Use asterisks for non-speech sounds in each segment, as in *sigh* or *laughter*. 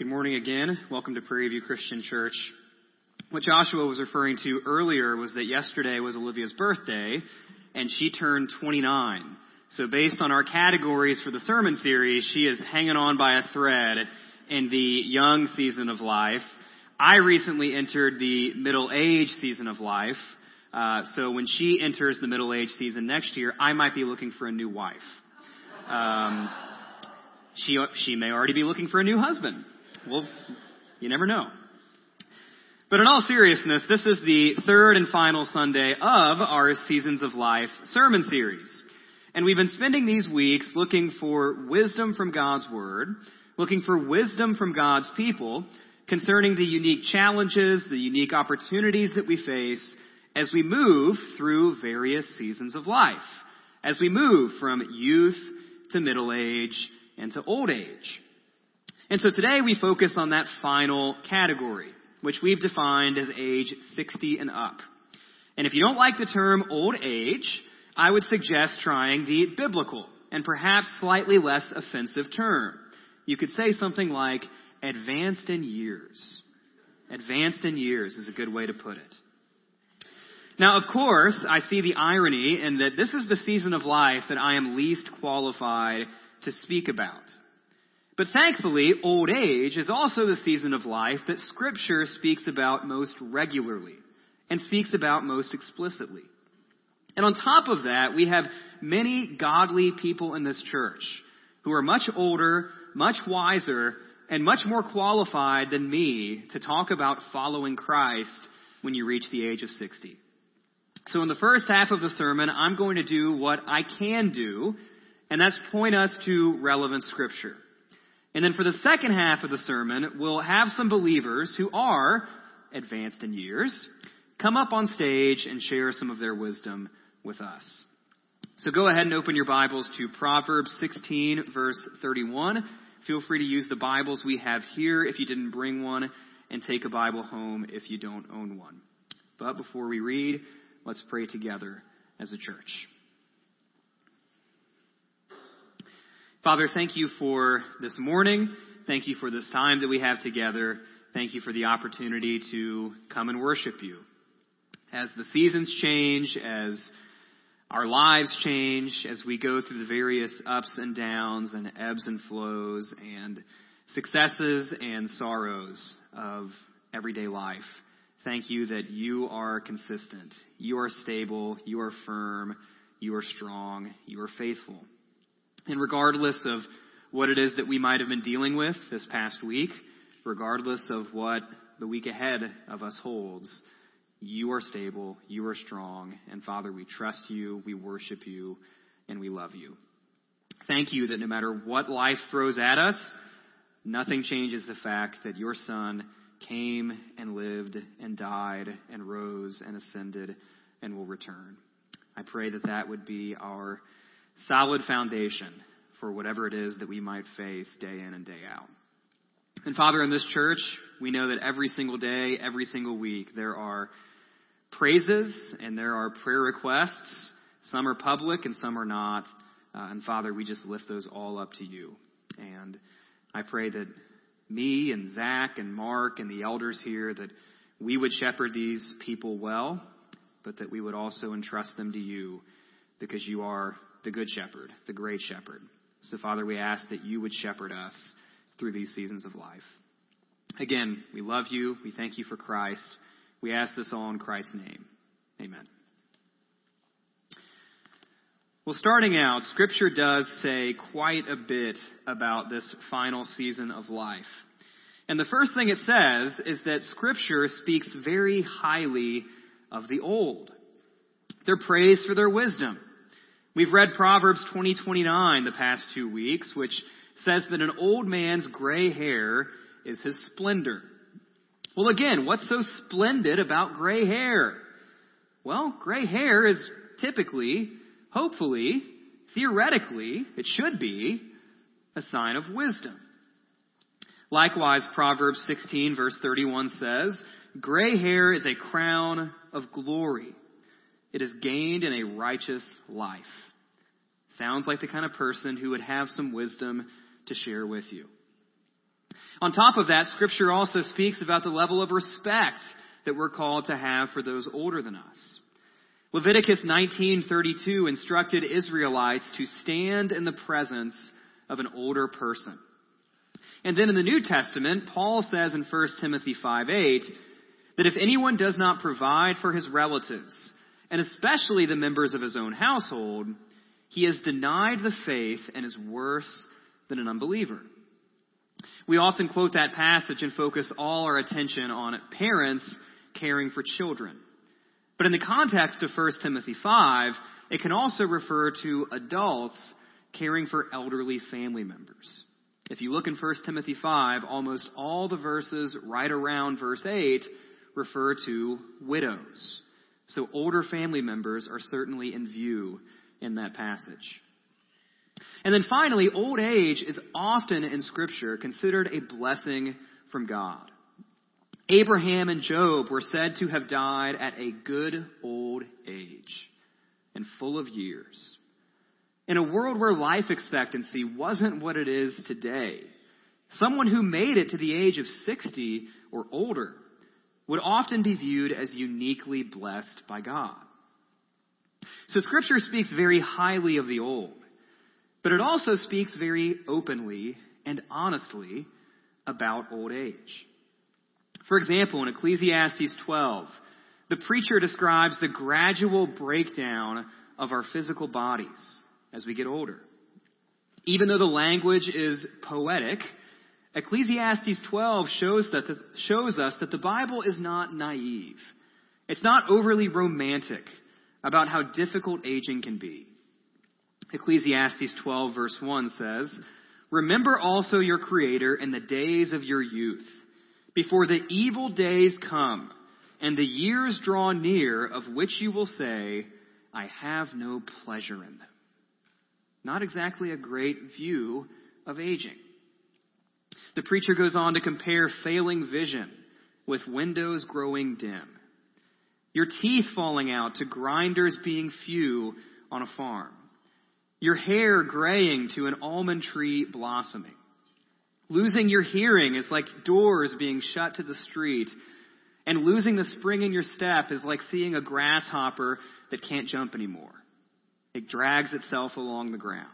Good morning again. Welcome to Prairie View Christian Church. What Joshua was referring to earlier was that yesterday was Olivia's birthday, and she turned 29. So based on our categories for the sermon series, she is hanging on by a thread in the young season of life. I recently entered the middle age season of life. Uh, so when she enters the middle age season next year, I might be looking for a new wife. Um, she, she may already be looking for a new husband. Well, you never know. But in all seriousness, this is the third and final Sunday of our Seasons of Life sermon series. And we've been spending these weeks looking for wisdom from God's Word, looking for wisdom from God's people concerning the unique challenges, the unique opportunities that we face as we move through various seasons of life, as we move from youth to middle age and to old age. And so today we focus on that final category, which we've defined as age 60 and up. And if you don't like the term old age, I would suggest trying the biblical and perhaps slightly less offensive term. You could say something like advanced in years. Advanced in years is a good way to put it. Now, of course, I see the irony in that this is the season of life that I am least qualified to speak about. But thankfully, old age is also the season of life that Scripture speaks about most regularly and speaks about most explicitly. And on top of that, we have many godly people in this church who are much older, much wiser, and much more qualified than me to talk about following Christ when you reach the age of 60. So in the first half of the sermon, I'm going to do what I can do, and that's point us to relevant scripture. And then for the second half of the sermon, we'll have some believers who are advanced in years come up on stage and share some of their wisdom with us. So go ahead and open your Bibles to Proverbs 16 verse 31. Feel free to use the Bibles we have here if you didn't bring one and take a Bible home if you don't own one. But before we read, let's pray together as a church. Father, thank you for this morning. Thank you for this time that we have together. Thank you for the opportunity to come and worship you. As the seasons change, as our lives change, as we go through the various ups and downs and ebbs and flows and successes and sorrows of everyday life, thank you that you are consistent. You are stable. You are firm. You are strong. You are faithful. And regardless of what it is that we might have been dealing with this past week, regardless of what the week ahead of us holds, you are stable, you are strong, and Father, we trust you, we worship you, and we love you. Thank you that no matter what life throws at us, nothing changes the fact that your Son came and lived and died and rose and ascended and will return. I pray that that would be our solid foundation for whatever it is that we might face day in and day out. And Father, in this church, we know that every single day, every single week, there are praises and there are prayer requests. Some are public and some are not. Uh, and Father, we just lift those all up to you. And I pray that me and Zach and Mark and the elders here, that we would shepherd these people well, but that we would also entrust them to you because you are the Good Shepherd, the Great Shepherd. So, Father, we ask that you would shepherd us through these seasons of life. Again, we love you. We thank you for Christ. We ask this all in Christ's name. Amen. Well, starting out, Scripture does say quite a bit about this final season of life. And the first thing it says is that Scripture speaks very highly of the old. They're praised for their wisdom. We've read Proverbs 20:29 the past two weeks, which says that an old man's gray hair is his splendor. Well, again, what's so splendid about gray hair? Well, gray hair is typically, hopefully, theoretically, it should be a sign of wisdom. Likewise, Proverbs 16 verse 31 says, gray hair is a crown of glory. It is gained in a righteous life. Sounds like the kind of person who would have some wisdom to share with you. On top of that, scripture also speaks about the level of respect that we're called to have for those older than us. Leviticus 19:32 instructed Israelites to stand in the presence of an older person. And then in the New Testament, Paul says in 1 Timothy 5:8 that if anyone does not provide for his relatives, and especially the members of his own household, he has denied the faith and is worse than an unbeliever. We often quote that passage and focus all our attention on parents caring for children. But in the context of 1 Timothy 5, it can also refer to adults caring for elderly family members. If you look in 1 Timothy 5, almost all the verses right around verse 8 refer to widows. So older family members are certainly in view in that passage. And then finally, old age is often in Scripture considered a blessing from God. Abraham and Job were said to have died at a good old age and full of years. In a world where life expectancy wasn't what it is today, someone who made it to the age of 60 or older would often be viewed as uniquely blessed by God. So scripture speaks very highly of the old. But it also speaks very openly and honestly about old age. For example, in Ecclesiastes 12, the preacher describes the gradual breakdown of our physical bodies as we get older. Even though the language is poetic, Ecclesiastes 12 shows, that the, shows us that the Bible is not naive. It's not overly romantic about how difficult aging can be. Ecclesiastes 12 verse 1 says, Remember also your Creator in the days of your youth, before the evil days come, and the years draw near of which you will say, I have no pleasure in them. Not exactly a great view of aging. The preacher goes on to compare failing vision with windows growing dim. Your teeth falling out to grinders being few on a farm your hair graying to an almond tree blossoming. Losing your hearing is like doors being shut to the street. And losing the spring in your step is like seeing a grasshopper that can't jump anymore. It drags itself along the ground.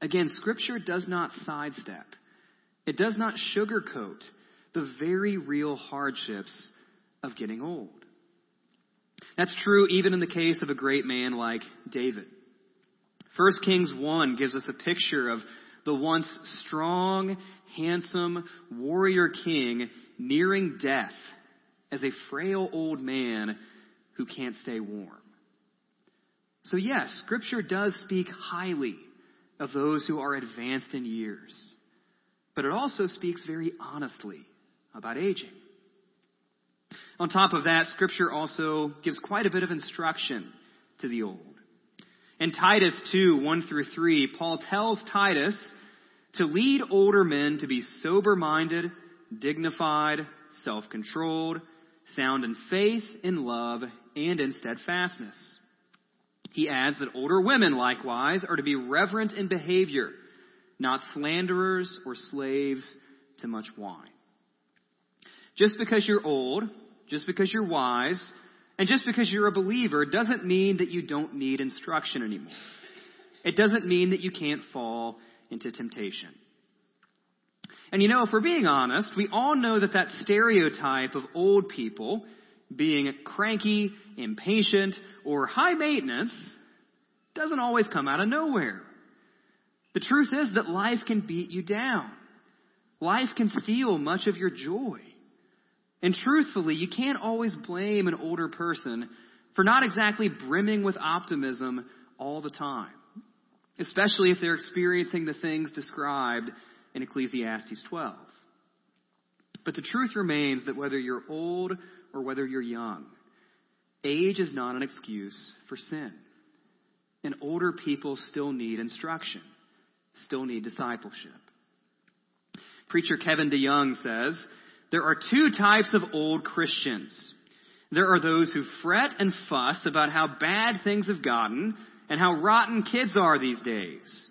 Again, scripture does not sidestep. It does not sugarcoat the very real hardships of getting old. That's true even in the case of a great man like David. 1 Kings 1 gives us a picture of the once strong, handsome warrior king nearing death as a frail old man who can't stay warm. So yes, scripture does speak highly of those who are advanced in years, but it also speaks very honestly about aging. On top of that, scripture also gives quite a bit of instruction to the old. In Titus 2, 1 through 3, Paul tells Titus to lead older men to be sober minded, dignified, self controlled, sound in faith, in love, and in steadfastness. He adds that older women likewise are to be reverent in behavior, not slanderers or slaves to much wine. Just because you're old, just because you're wise, and just because you're a believer doesn't mean that you don't need instruction anymore. It doesn't mean that you can't fall into temptation. And you know, if we're being honest, we all know that that stereotype of old people being cranky, impatient, or high maintenance doesn't always come out of nowhere. The truth is that life can beat you down. Life can steal much of your joy. And truthfully, you can't always blame an older person for not exactly brimming with optimism all the time, especially if they're experiencing the things described in Ecclesiastes 12. But the truth remains that whether you're old or whether you're young, age is not an excuse for sin. And older people still need instruction, still need discipleship. Preacher Kevin DeYoung says, there are two types of old Christians. There are those who fret and fuss about how bad things have gotten and how rotten kids are these days.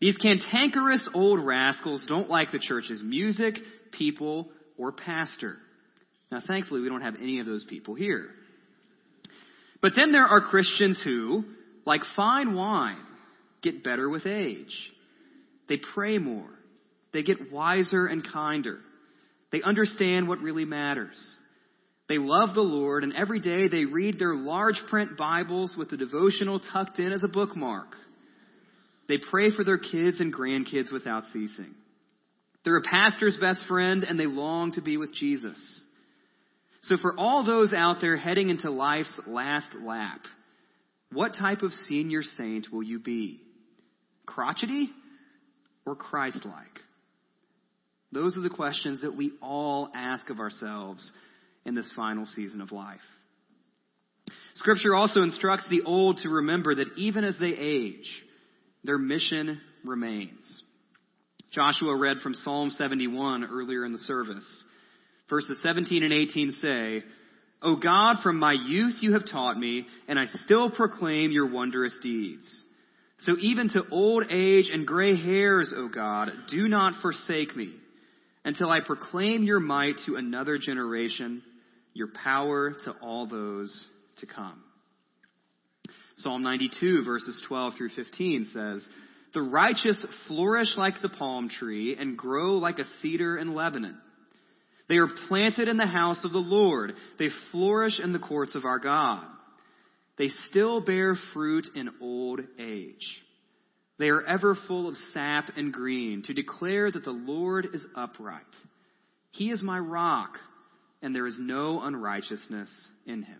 These cantankerous old rascals don't like the church's music, people, or pastor. Now, thankfully, we don't have any of those people here. But then there are Christians who, like fine wine, get better with age. They pray more. They get wiser and kinder. They understand what really matters. They love the Lord, and every day they read their large print Bibles with the devotional tucked in as a bookmark. They pray for their kids and grandkids without ceasing. They're a pastor's best friend, and they long to be with Jesus. So for all those out there heading into life's last lap, what type of senior saint will you be? Crotchety or Christ-like? Those are the questions that we all ask of ourselves in this final season of life. Scripture also instructs the old to remember that even as they age, their mission remains. Joshua read from Psalm 71 earlier in the service. Verses 17 and 18 say, O God, from my youth you have taught me, and I still proclaim your wondrous deeds. So even to old age and gray hairs, O God, do not forsake me until I proclaim your might to another generation, your power to all those to come. Psalm 92 verses 12 through 15 says, The righteous flourish like the palm tree and grow like a cedar in Lebanon. They are planted in the house of the Lord. They flourish in the courts of our God. They still bear fruit in old age. They are ever full of sap and green to declare that the Lord is upright. He is my rock, and there is no unrighteousness in him.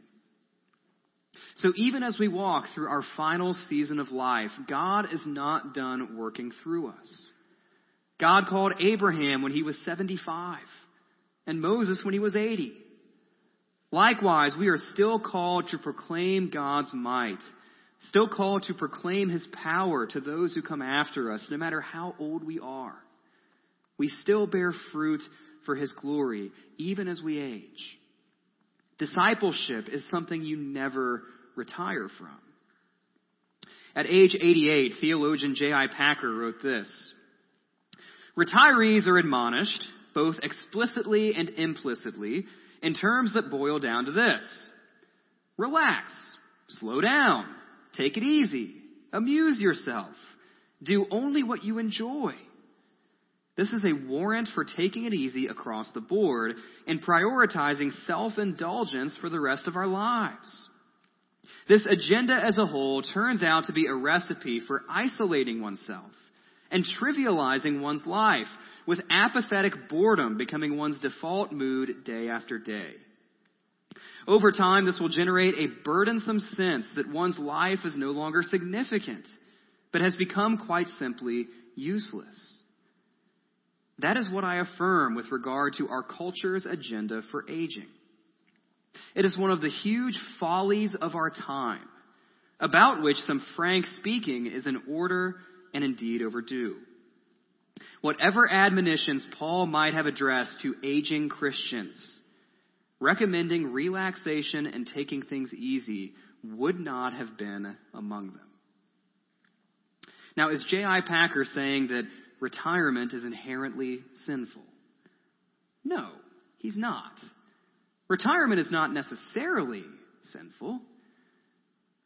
So even as we walk through our final season of life, God is not done working through us. God called Abraham when he was 75 and Moses when he was 80. Likewise, we are still called to proclaim God's might, still called to proclaim his power to those who come after us, no matter how old we are. We still bear fruit for his glory, even as we age. Discipleship is something you never retire from. At age 88, theologian J.I. Packer wrote this Retirees are admonished both explicitly and implicitly, in terms that boil down to this. Relax. Slow down. Take it easy. Amuse yourself. Do only what you enjoy. This is a warrant for taking it easy across the board and prioritizing self-indulgence for the rest of our lives. This agenda as a whole turns out to be a recipe for isolating oneself and trivializing one's life with apathetic boredom becoming one's default mood day after day. Over time, this will generate a burdensome sense that one's life is no longer significant, but has become quite simply useless. That is what I affirm with regard to our culture's agenda for aging. It is one of the huge follies of our time, about which some frank speaking is in order and indeed overdue whatever admonitions Paul might have addressed to aging Christians, recommending relaxation and taking things easy would not have been among them. Now, is J.I. Packer saying that retirement is inherently sinful? No, he's not. Retirement is not necessarily sinful,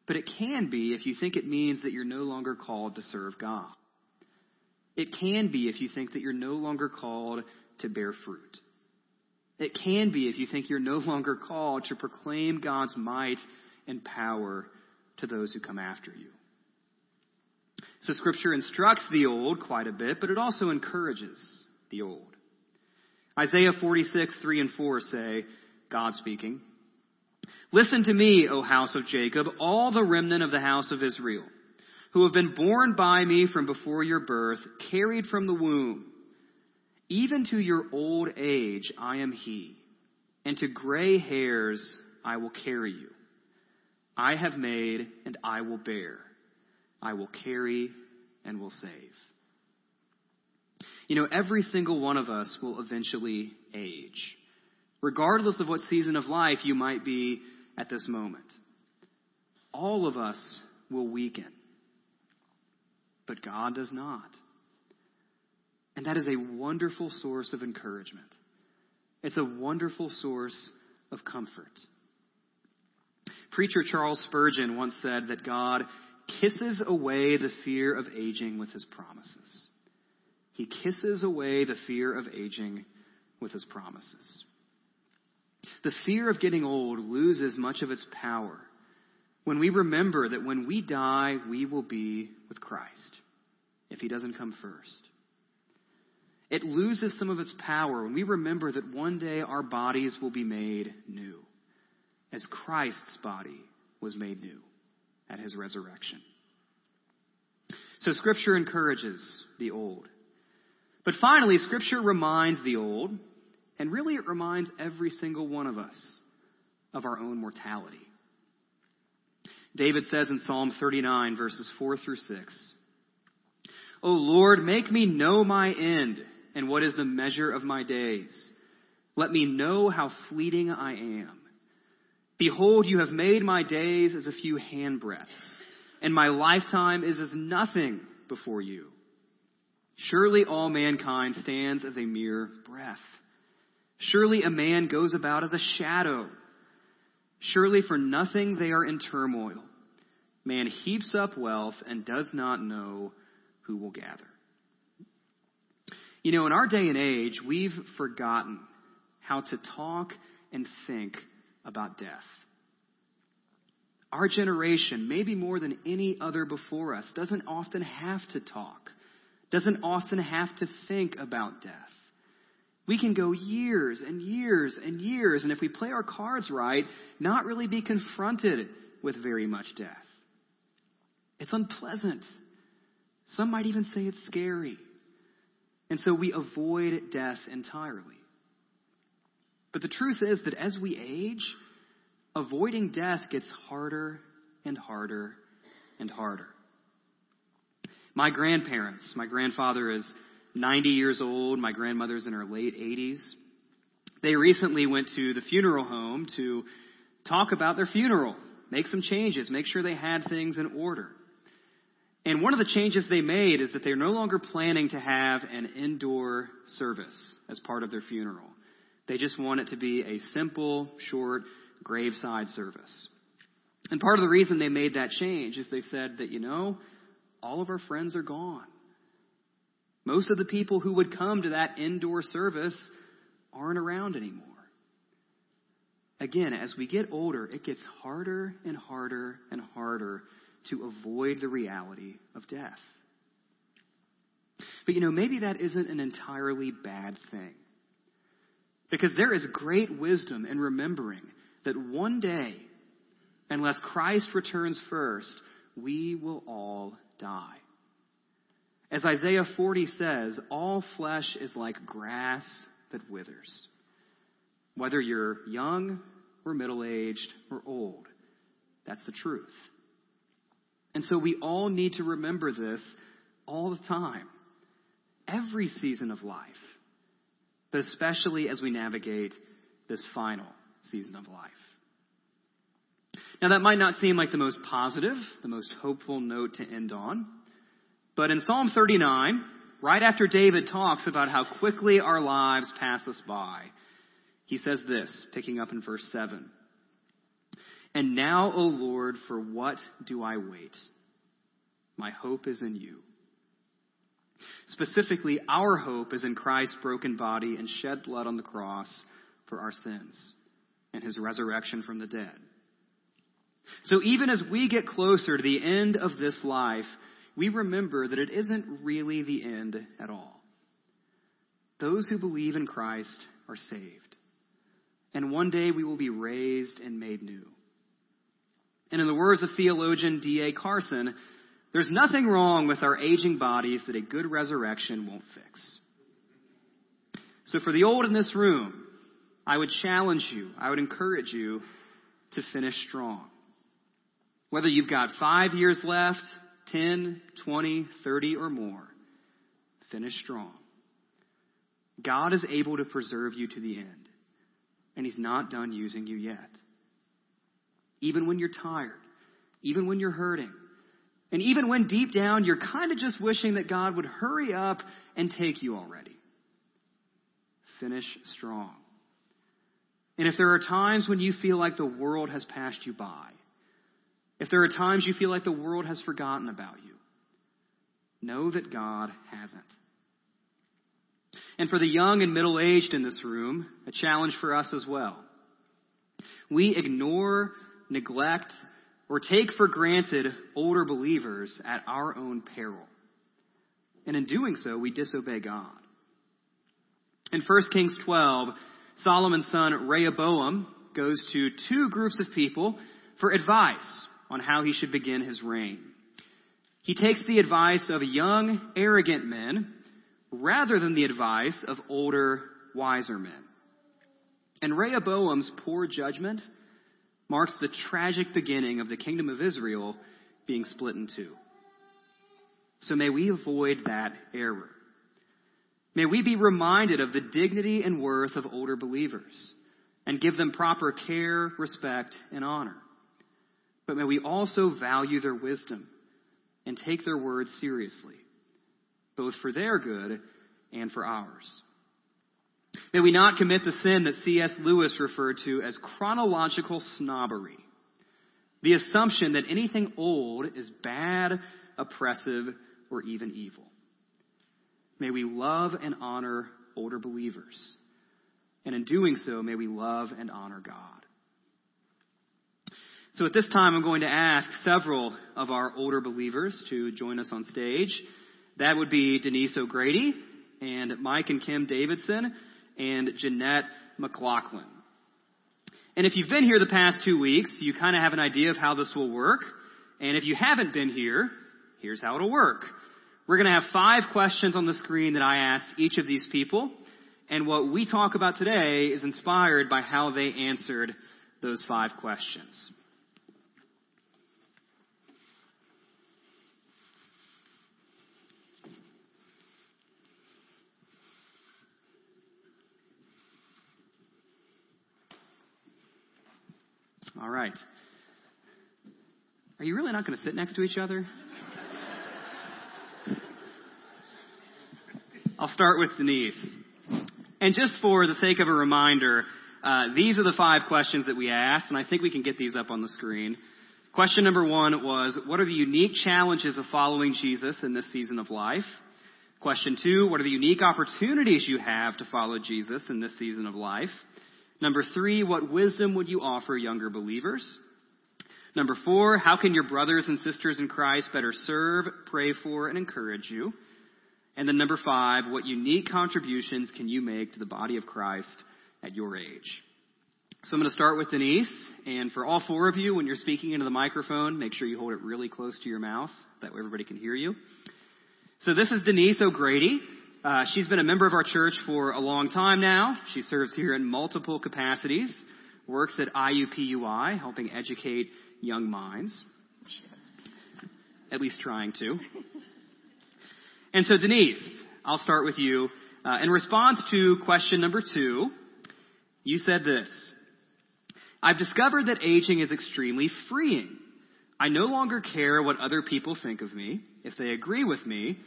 but it can be if you think it means that you're no longer called to serve God. It can be if you think that you're no longer called to bear fruit. It can be if you think you're no longer called to proclaim God's might and power to those who come after you. So scripture instructs the old quite a bit, but it also encourages the old. Isaiah 46, 3 and 4 say, God speaking, Listen to me, O house of Jacob, all the remnant of the house of Israel who have been born by me from before your birth, carried from the womb. Even to your old age I am he, and to gray hairs I will carry you. I have made and I will bear. I will carry and will save. You know, every single one of us will eventually age, regardless of what season of life you might be at this moment. All of us will weaken but God does not. And that is a wonderful source of encouragement. It's a wonderful source of comfort. Preacher Charles Spurgeon once said that God kisses away the fear of aging with his promises. He kisses away the fear of aging with his promises. The fear of getting old loses much of its power when we remember that when we die, we will be with Christ if he doesn't come first. It loses some of its power when we remember that one day our bodies will be made new, as Christ's body was made new at his resurrection. So Scripture encourages the old. But finally, Scripture reminds the old, and really it reminds every single one of us of our own mortality. David says in Psalm 39, verses 4 through 6, O Lord, make me know my end and what is the measure of my days. Let me know how fleeting I am. Behold, you have made my days as a few handbreadths, and my lifetime is as nothing before you. Surely all mankind stands as a mere breath. Surely a man goes about as a shadow. Surely for nothing they are in turmoil. Man heaps up wealth and does not know who will gather. You know, in our day and age, we've forgotten how to talk and think about death. Our generation, maybe more than any other before us, doesn't often have to talk, doesn't often have to think about death. We can go years and years and years, and if we play our cards right, not really be confronted with very much death. It's unpleasant. Some might even say it's scary. And so we avoid death entirely. But the truth is that as we age, avoiding death gets harder and harder and harder. My grandparents, my grandfather is 90 years old, my grandmother's in her late 80s. They recently went to the funeral home to talk about their funeral, make some changes, make sure they had things in order. And one of the changes they made is that they're no longer planning to have an indoor service as part of their funeral. They just want it to be a simple, short graveside service. And part of the reason they made that change is they said that, you know, all of our friends are gone. Most of the people who would come to that indoor service aren't around anymore. Again, as we get older, it gets harder and harder and harder to avoid the reality of death. But you know, maybe that isn't an entirely bad thing. Because there is great wisdom in remembering that one day, unless Christ returns first, we will all die. As Isaiah 40 says, all flesh is like grass that withers. Whether you're young or middle aged or old, that's the truth. And so we all need to remember this all the time, every season of life, but especially as we navigate this final season of life. Now, that might not seem like the most positive, the most hopeful note to end on, but in Psalm 39, right after David talks about how quickly our lives pass us by, he says this, picking up in verse 7. And now, O Lord, for what do I wait? My hope is in you. Specifically, our hope is in Christ's broken body and shed blood on the cross for our sins and his resurrection from the dead. So even as we get closer to the end of this life, we remember that it isn't really the end at all. Those who believe in Christ are saved. And one day we will be raised and made new. And in the words of theologian D.A. Carson, there's nothing wrong with our aging bodies that a good resurrection won't fix. So for the old in this room, I would challenge you, I would encourage you to finish strong. Whether you've got five years left, 10, 20, 30, or more, finish strong. God is able to preserve you to the end, and He's not done using you yet. Even when you're tired, even when you're hurting, And even when deep down you're kind of just wishing that God would hurry up and take you already. Finish strong. And if there are times when you feel like the world has passed you by, if there are times you feel like the world has forgotten about you, know that God hasn't. And for the young and middle aged in this room, a challenge for us as well. We ignore, neglect, or take for granted older believers at our own peril. And in doing so, we disobey God. In 1 Kings 12, Solomon's son Rehoboam goes to two groups of people for advice on how he should begin his reign. He takes the advice of young, arrogant men rather than the advice of older, wiser men. And Rehoboam's poor judgment marks the tragic beginning of the kingdom of Israel being split in two. So may we avoid that error. May we be reminded of the dignity and worth of older believers and give them proper care, respect, and honor. But may we also value their wisdom and take their words seriously, both for their good and for ours. May we not commit the sin that C.S. Lewis referred to as chronological snobbery. The assumption that anything old is bad, oppressive, or even evil. May we love and honor older believers. And in doing so, may we love and honor God. So at this time, I'm going to ask several of our older believers to join us on stage. That would be Denise O'Grady and Mike and Kim Davidson and Jeanette McLaughlin. And if you've been here the past two weeks, you kind of have an idea of how this will work. And if you haven't been here, here's how it'll work. We're going to have five questions on the screen that I asked each of these people. And what we talk about today is inspired by how they answered those five questions. All right. Are you really not going to sit next to each other? I'll start with Denise. And just for the sake of a reminder, uh, these are the five questions that we asked, and I think we can get these up on the screen. Question number one was, what are the unique challenges of following Jesus in this season of life? Question two, what are the unique opportunities you have to follow Jesus in this season of life? Number three, what wisdom would you offer younger believers? Number four, how can your brothers and sisters in Christ better serve, pray for, and encourage you? And then number five, what unique contributions can you make to the body of Christ at your age? So I'm going to start with Denise, and for all four of you, when you're speaking into the microphone, make sure you hold it really close to your mouth. That way everybody can hear you. So this is Denise O'Grady. Uh, she's been a member of our church for a long time now. She serves here in multiple capacities, works at IUPUI, helping educate young minds. At least trying to. *laughs* And so, Denise, I'll start with you. Uh, in response to question number two, you said this I've discovered that aging is extremely freeing. I no longer care what other people think of me, if they agree with me,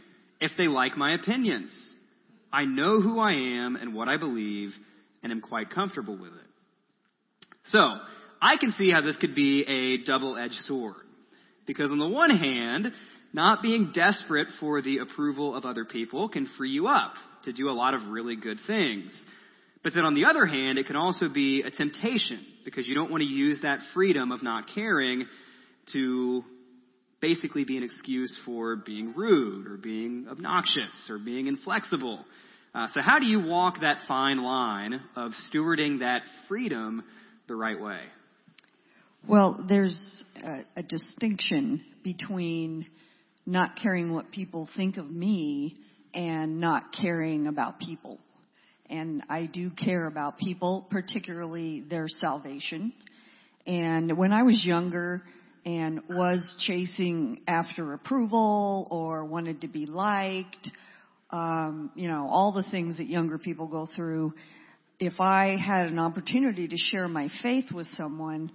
if they like my opinions. I know who I am and what I believe and am quite comfortable with it. So, I can see how this could be a double-edged sword. Because on the one hand, not being desperate for the approval of other people can free you up to do a lot of really good things. But then on the other hand, it can also be a temptation because you don't want to use that freedom of not caring to basically be an excuse for being rude or being obnoxious or being inflexible. Uh, so how do you walk that fine line of stewarding that freedom the right way? Well, there's a, a distinction between not caring what people think of me and not caring about people. And I do care about people, particularly their salvation. And when I was younger, and was chasing after approval or wanted to be liked, um, you know, all the things that younger people go through. If I had an opportunity to share my faith with someone,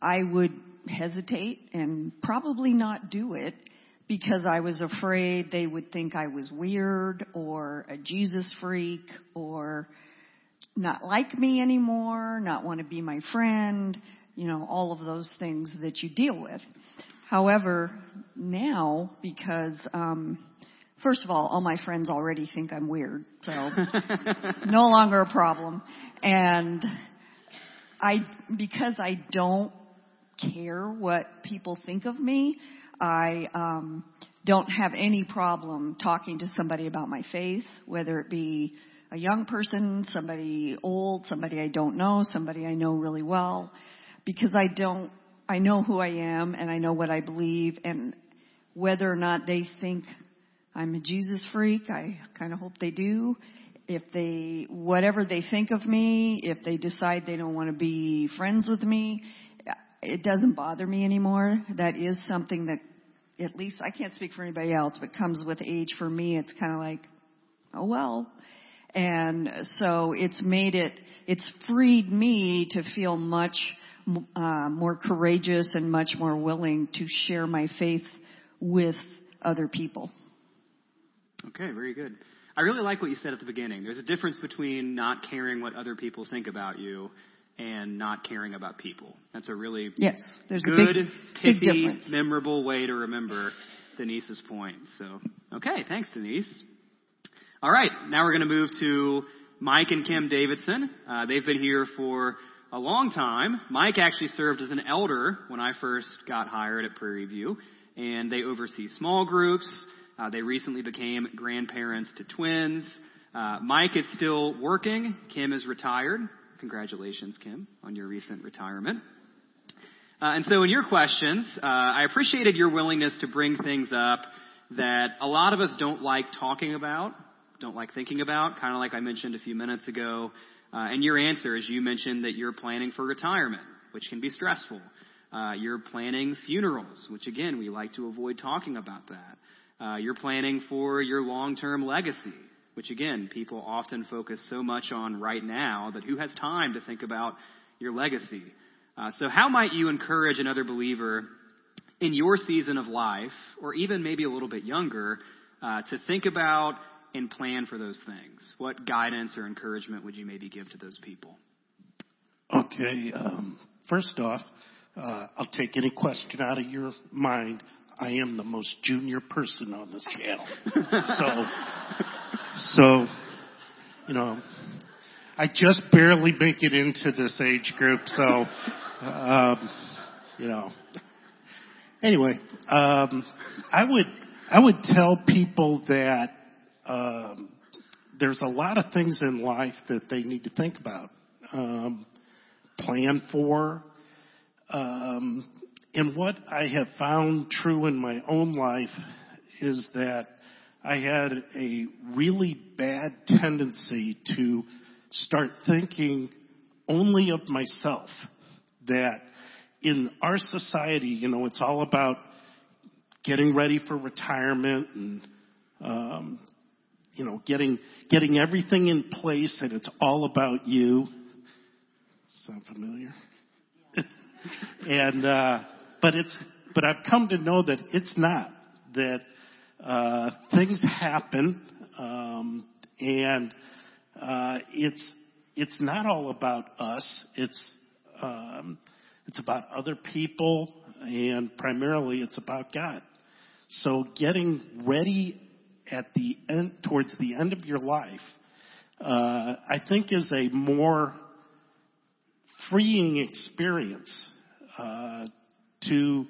I would hesitate and probably not do it because I was afraid they would think I was weird or a Jesus freak or not like me anymore, not want to be my friend, you know, all of those things that you deal with. However, now, because, um, first of all, all my friends already think I'm weird, so *laughs* no longer a problem. And I, because I don't care what people think of me, I, um, don't have any problem talking to somebody about my faith, whether it be a young person, somebody old, somebody I don't know, somebody I know really well, because I don't, I know who I am and I know what I believe and whether or not they think I'm a Jesus freak, I kind of hope they do. If they, whatever they think of me, if they decide they don't want to be friends with me, it doesn't bother me anymore. That is something that, at least I can't speak for anybody else, but comes with age for me. It's kind of like, oh well, and so it's made it, it's freed me to feel much uh, more courageous and much more willing to share my faith with other people. Okay, very good. I really like what you said at the beginning. There's a difference between not caring what other people think about you and not caring about people. That's a really yes, there's good, a big, pithy, big difference. memorable way to remember Denise's point. So, okay, thanks, Denise. All right, now we're going to move to Mike and Kim Davidson. Uh, they've been here for a long time. Mike actually served as an elder when I first got hired at Prairie View, and they oversee small groups. Uh, they recently became grandparents to twins. Uh, Mike is still working. Kim is retired. Congratulations, Kim, on your recent retirement. Uh, and so, in your questions, uh, I appreciated your willingness to bring things up that a lot of us don't like talking about don't like thinking about, kind of like I mentioned a few minutes ago. Uh, and your answer is you mentioned that you're planning for retirement, which can be stressful. Uh, you're planning funerals, which again, we like to avoid talking about that. Uh, you're planning for your long-term legacy, which again, people often focus so much on right now that who has time to think about your legacy? Uh, so how might you encourage another believer in your season of life, or even maybe a little bit younger, uh, to think about and plan for those things? What guidance or encouragement would you maybe give to those people? Okay, um, first off, uh, I'll take any question out of your mind. I am the most junior person on this channel. *laughs* so, so, you know, I just barely make it into this age group, so, um, you know. Anyway, um, I would, I would tell people that um, there's a lot of things in life that they need to think about, um, plan for. Um, and what I have found true in my own life is that I had a really bad tendency to start thinking only of myself. That in our society, you know, it's all about getting ready for retirement and um, you know, getting, getting everything in place and it's all about you. Sound familiar? *laughs* and, uh, but it's, but I've come to know that it's not. That, uh, things happen, um, and, uh, it's, it's not all about us. It's, um, it's about other people and primarily it's about God. So getting ready at the end, towards the end of your life, uh, I think is a more freeing experience uh, to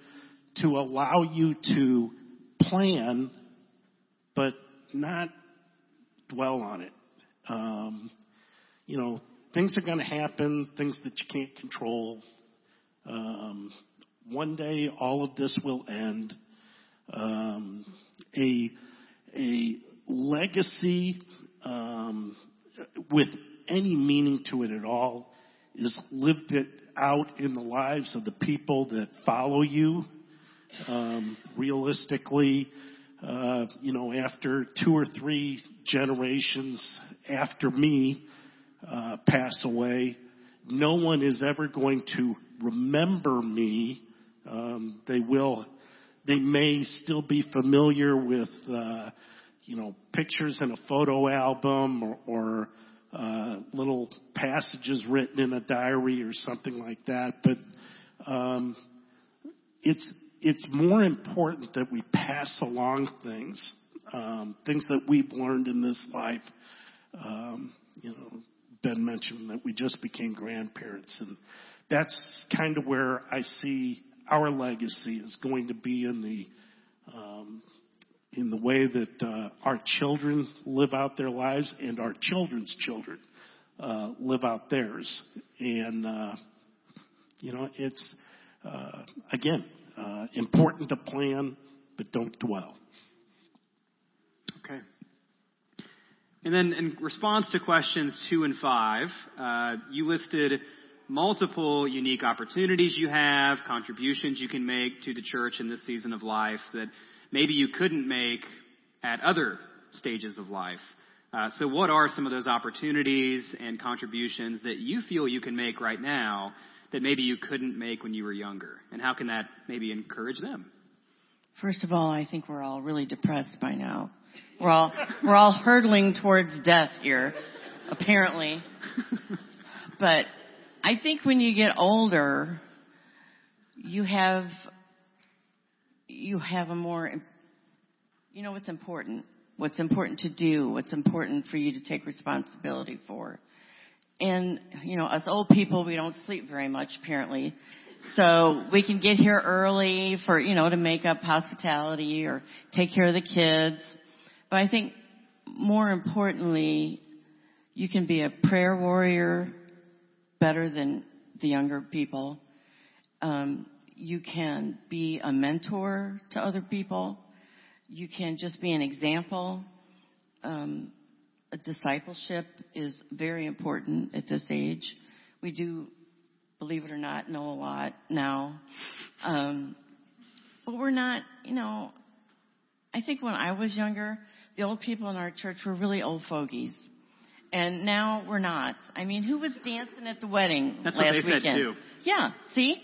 to allow you to plan, but not dwell on it. Um, you know, things are going to happen, things that you can't control. Um, one day, all of this will end. Um, a a legacy um, with any meaning to it at all is lived it out in the lives of the people that follow you. Um, realistically, uh, you know, after two or three generations after me uh, pass away, no one is ever going to remember me. Um, they will they may still be familiar with, uh, you know, pictures in a photo album or, or uh, little passages written in a diary or something like that. But um, it's it's more important that we pass along things, um, things that we've learned in this life. Um, you know, Ben mentioned that we just became grandparents, and that's kind of where I see our legacy is going to be in the um, in the way that uh, our children live out their lives and our children's children uh, live out theirs. And uh, you know, it's uh, again uh, important to plan, but don't dwell. Okay. And then in response to questions two and five, uh, you listed multiple unique opportunities you have, contributions you can make to the church in this season of life that maybe you couldn't make at other stages of life. Uh, so, what are some of those opportunities and contributions that you feel you can make right now that maybe you couldn't make when you were younger? And how can that maybe encourage them? First of all, I think we're all really depressed by now. We're all we're all hurtling towards death here, apparently. *laughs* But I think when you get older, you have you have a more you know what's important? What's important to do what's important for you to take responsibility for. And you know us old people we don't sleep very much apparently. So we can get here early for you know to make up hospitality or take care of the kids. But i think more importantly you can be a prayer warrior better than the younger people um, you can be a mentor to other people. You can just be an example. Um, discipleship is very important at this age. We do, believe it or not, know a lot now. Um, but we're not, you know, I think when I was younger, the old people in our church were really old fogies. And now we're not. I mean, who was dancing at the wedding That's last what they weekend? said too. Yeah, see?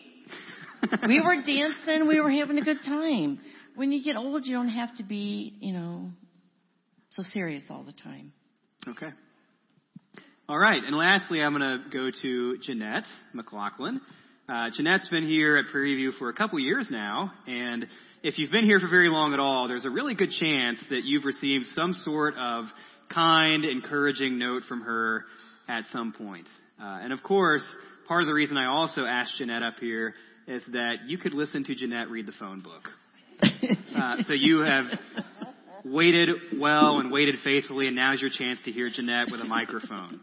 *laughs* we were dancing, we were having a good time. When you get old, you don't have to be, you know, so serious all the time. Okay. All right. And lastly, I'm going to go to Jeanette McLaughlin. Uh, Jeanette's been here at Prairie View for a couple years now, and if you've been here for very long at all, there's a really good chance that you've received some sort of kind, encouraging note from her at some point. Uh, and of course, part of the reason I also asked Jeanette up here is that you could listen to Jeanette read the phone book. *laughs* Uh, so you have waited well and waited faithfully, and now's your chance to hear Jeanette with a microphone.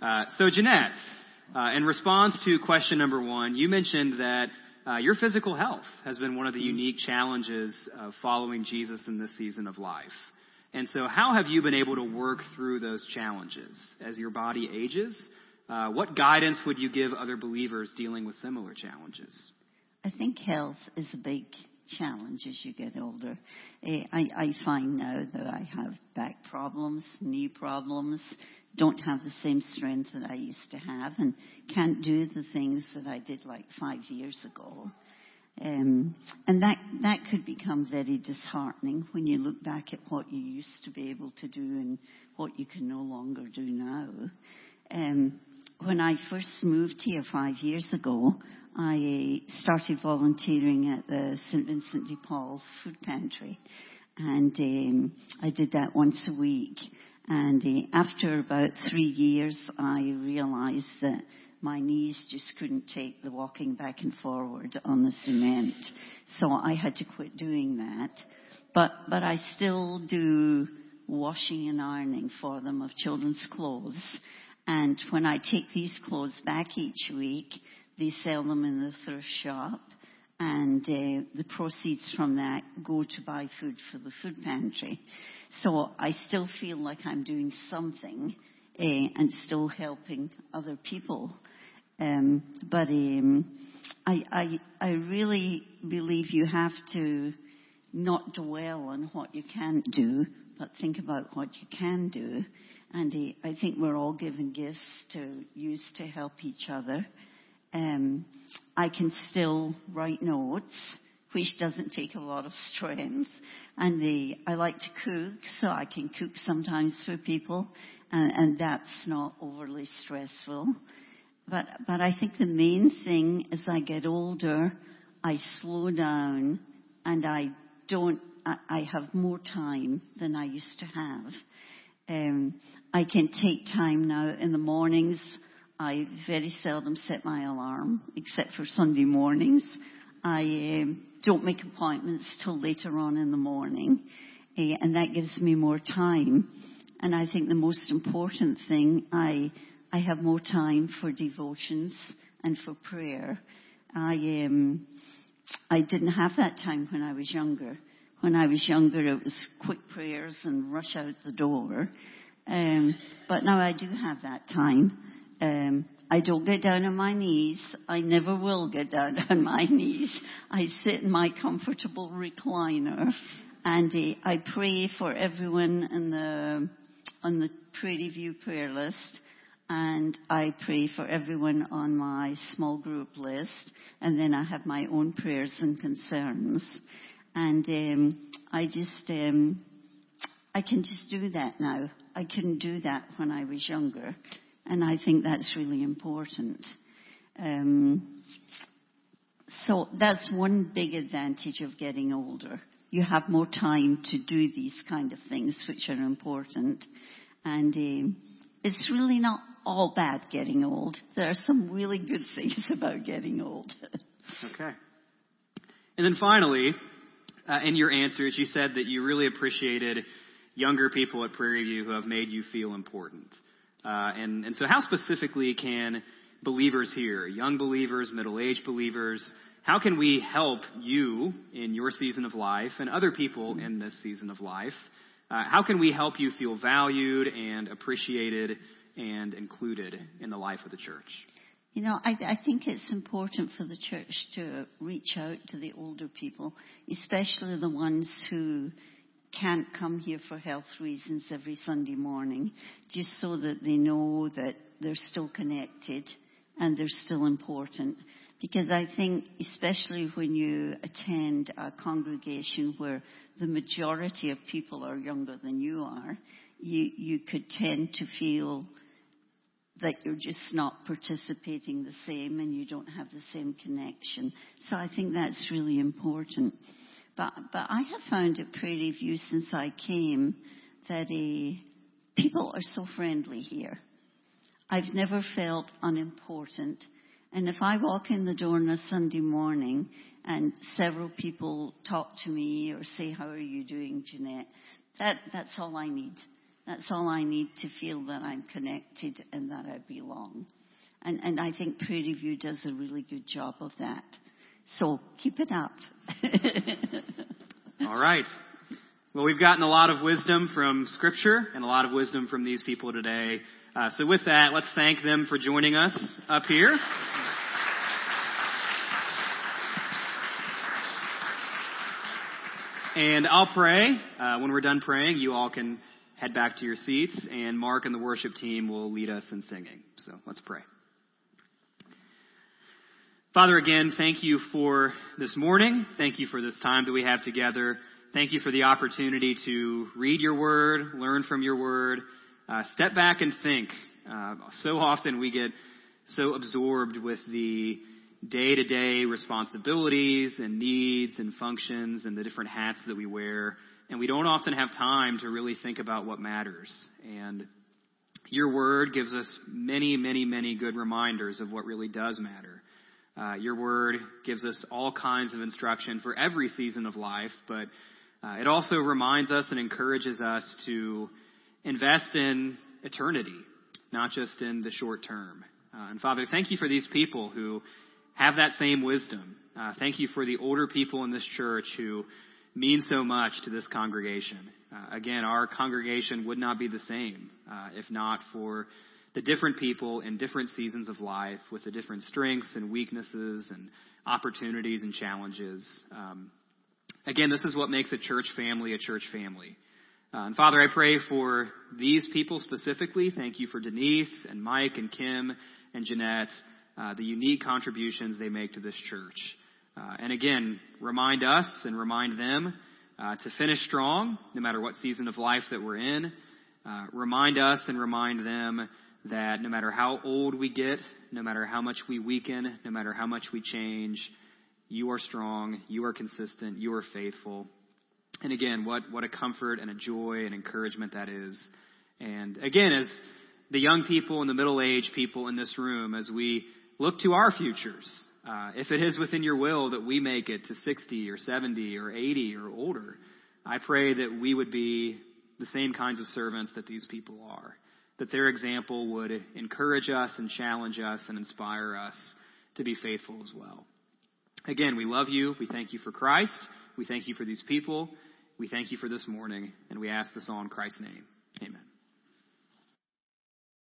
Uh, so Jeanette, uh, in response to question number one, you mentioned that uh, your physical health has been one of the unique challenges of following Jesus in this season of life. And so, how have you been able to work through those challenges as your body ages? Uh, what guidance would you give other believers dealing with similar challenges? I think health is a big challenge as you get older. Eh, I, I find now that I have back problems, knee problems, don't have the same strength that I used to have, and can't do the things that I did like five years ago. Um, and that that could become very disheartening when you look back at what you used to be able to do and what you can no longer do now. Um, when I first moved here five years ago, I started volunteering at the St. Vincent de Paul's food pantry. And um, I did that once a week. And uh, after about three years, I realized that my knees just couldn't take the walking back and forward on the cement. So I had to quit doing that. But, but I still do washing and ironing for them of children's clothes. And when I take these clothes back each week, they sell them in the thrift shop. And uh, the proceeds from that go to buy food for the food pantry. So I still feel like I'm doing something uh, and still helping other people. Um, but um, I, I, I really believe you have to not dwell on what you can't do, but think about what you can do. And uh, I think we're all given gifts to use to help each other. Um, I can still write notes which doesn't take a lot of strength. And the, I like to cook, so I can cook sometimes for people, and, and that's not overly stressful. But, but I think the main thing as I get older, I slow down and I don't, I, I have more time than I used to have. Um, I can take time now in the mornings. I very seldom set my alarm, except for Sunday mornings. I um, don't make appointments till later on in the morning, uh, and that gives me more time. And I think the most important thing, I I have more time for devotions and for prayer. I um, I didn't have that time when I was younger. When I was younger, it was quick prayers and rush out the door. Um, but now I do have that time. Um, I don't get down on my knees. I never will get down *laughs* on my knees. I sit in my comfortable recliner and uh, I pray for everyone in the, on the Prairie View prayer list and I pray for everyone on my small group list, and then I have my own prayers and concerns, and um, I just um, I can just do that now. I couldn't do that when I was younger, and I think that's really important. Um, so that's one big advantage of getting older. You have more time to do these kind of things, which are important, and um, it's really not all bad getting old. There are some really good *laughs* things about getting old. okay. And then finally, uh, in your answers, you said that you really appreciated younger people at Prairie View who have made you feel important. Uh, and, and so, how specifically can believers here, young believers, middle aged believers, how can we help you in your season of life and other people in this season of life? Uh, how can we help you feel valued and appreciated and included in the life of the church? You know, I, I think it's important for the church to reach out to the older people, especially the ones who can't come here for health reasons every Sunday morning, just so that they know that they're still connected and they're still important. Because I think, especially when you attend a congregation where the majority of people are younger than you are, you, you could tend to feel that you're just not participating the same and you don't have the same connection. So I think that's really important. But, but I have found at Prairie View since I came that uh, people are so friendly here. I've never felt unimportant. And if I walk in the door on a Sunday morning and several people talk to me or say, how are you doing, Jeanette? That, that's all I need. That's all I need to feel that I'm connected and that I belong. And, and I think Prairie View does a really good job of that. So keep it up. *laughs* all right. Well, we've gotten a lot of wisdom from Scripture and a lot of wisdom from these people today. Uh, so with that, let's thank them for joining us up here. And I'll pray. Uh, when we're done praying, you all can head back to your seats, and Mark and the worship team will lead us in singing. So let's pray. Father, again, thank you for this morning. Thank you for this time that we have together. Thank you for the opportunity to read your word, learn from your word, uh, step back and think. Uh, so often we get so absorbed with the day to day responsibilities and needs and functions and the different hats that we wear and we don't often have time to really think about what matters. And your word gives us many, many, many good reminders of what really does matter. Uh, your word gives us all kinds of instruction for every season of life, but uh, it also reminds us and encourages us to invest in eternity, not just in the short term. Uh, and Father, thank you for these people who have that same wisdom. Uh, thank you for the older people in this church who mean so much to this congregation. Uh, again, our congregation would not be the same uh, if not for the different people in different seasons of life with the different strengths and weaknesses and opportunities and challenges. Um, again, this is what makes a church family a church family. Uh, and Father, I pray for these people specifically. Thank you for Denise and Mike and Kim and Jeanette, uh, the unique contributions they make to this church. Uh, and again, remind us and remind them uh, to finish strong, no matter what season of life that we're in. Uh, remind us and remind them that no matter how old we get, no matter how much we weaken, no matter how much we change, you are strong, you are consistent, you are faithful. And again, what, what a comfort and a joy and encouragement that is. And again, as the young people and the middle aged people in this room, as we look to our futures, uh, if it is within your will that we make it to 60 or 70 or 80 or older, I pray that we would be the same kinds of servants that these people are. That their example would encourage us and challenge us and inspire us to be faithful as well. Again, we love you. We thank you for Christ. We thank you for these people. We thank you for this morning. And we ask this all in Christ's name.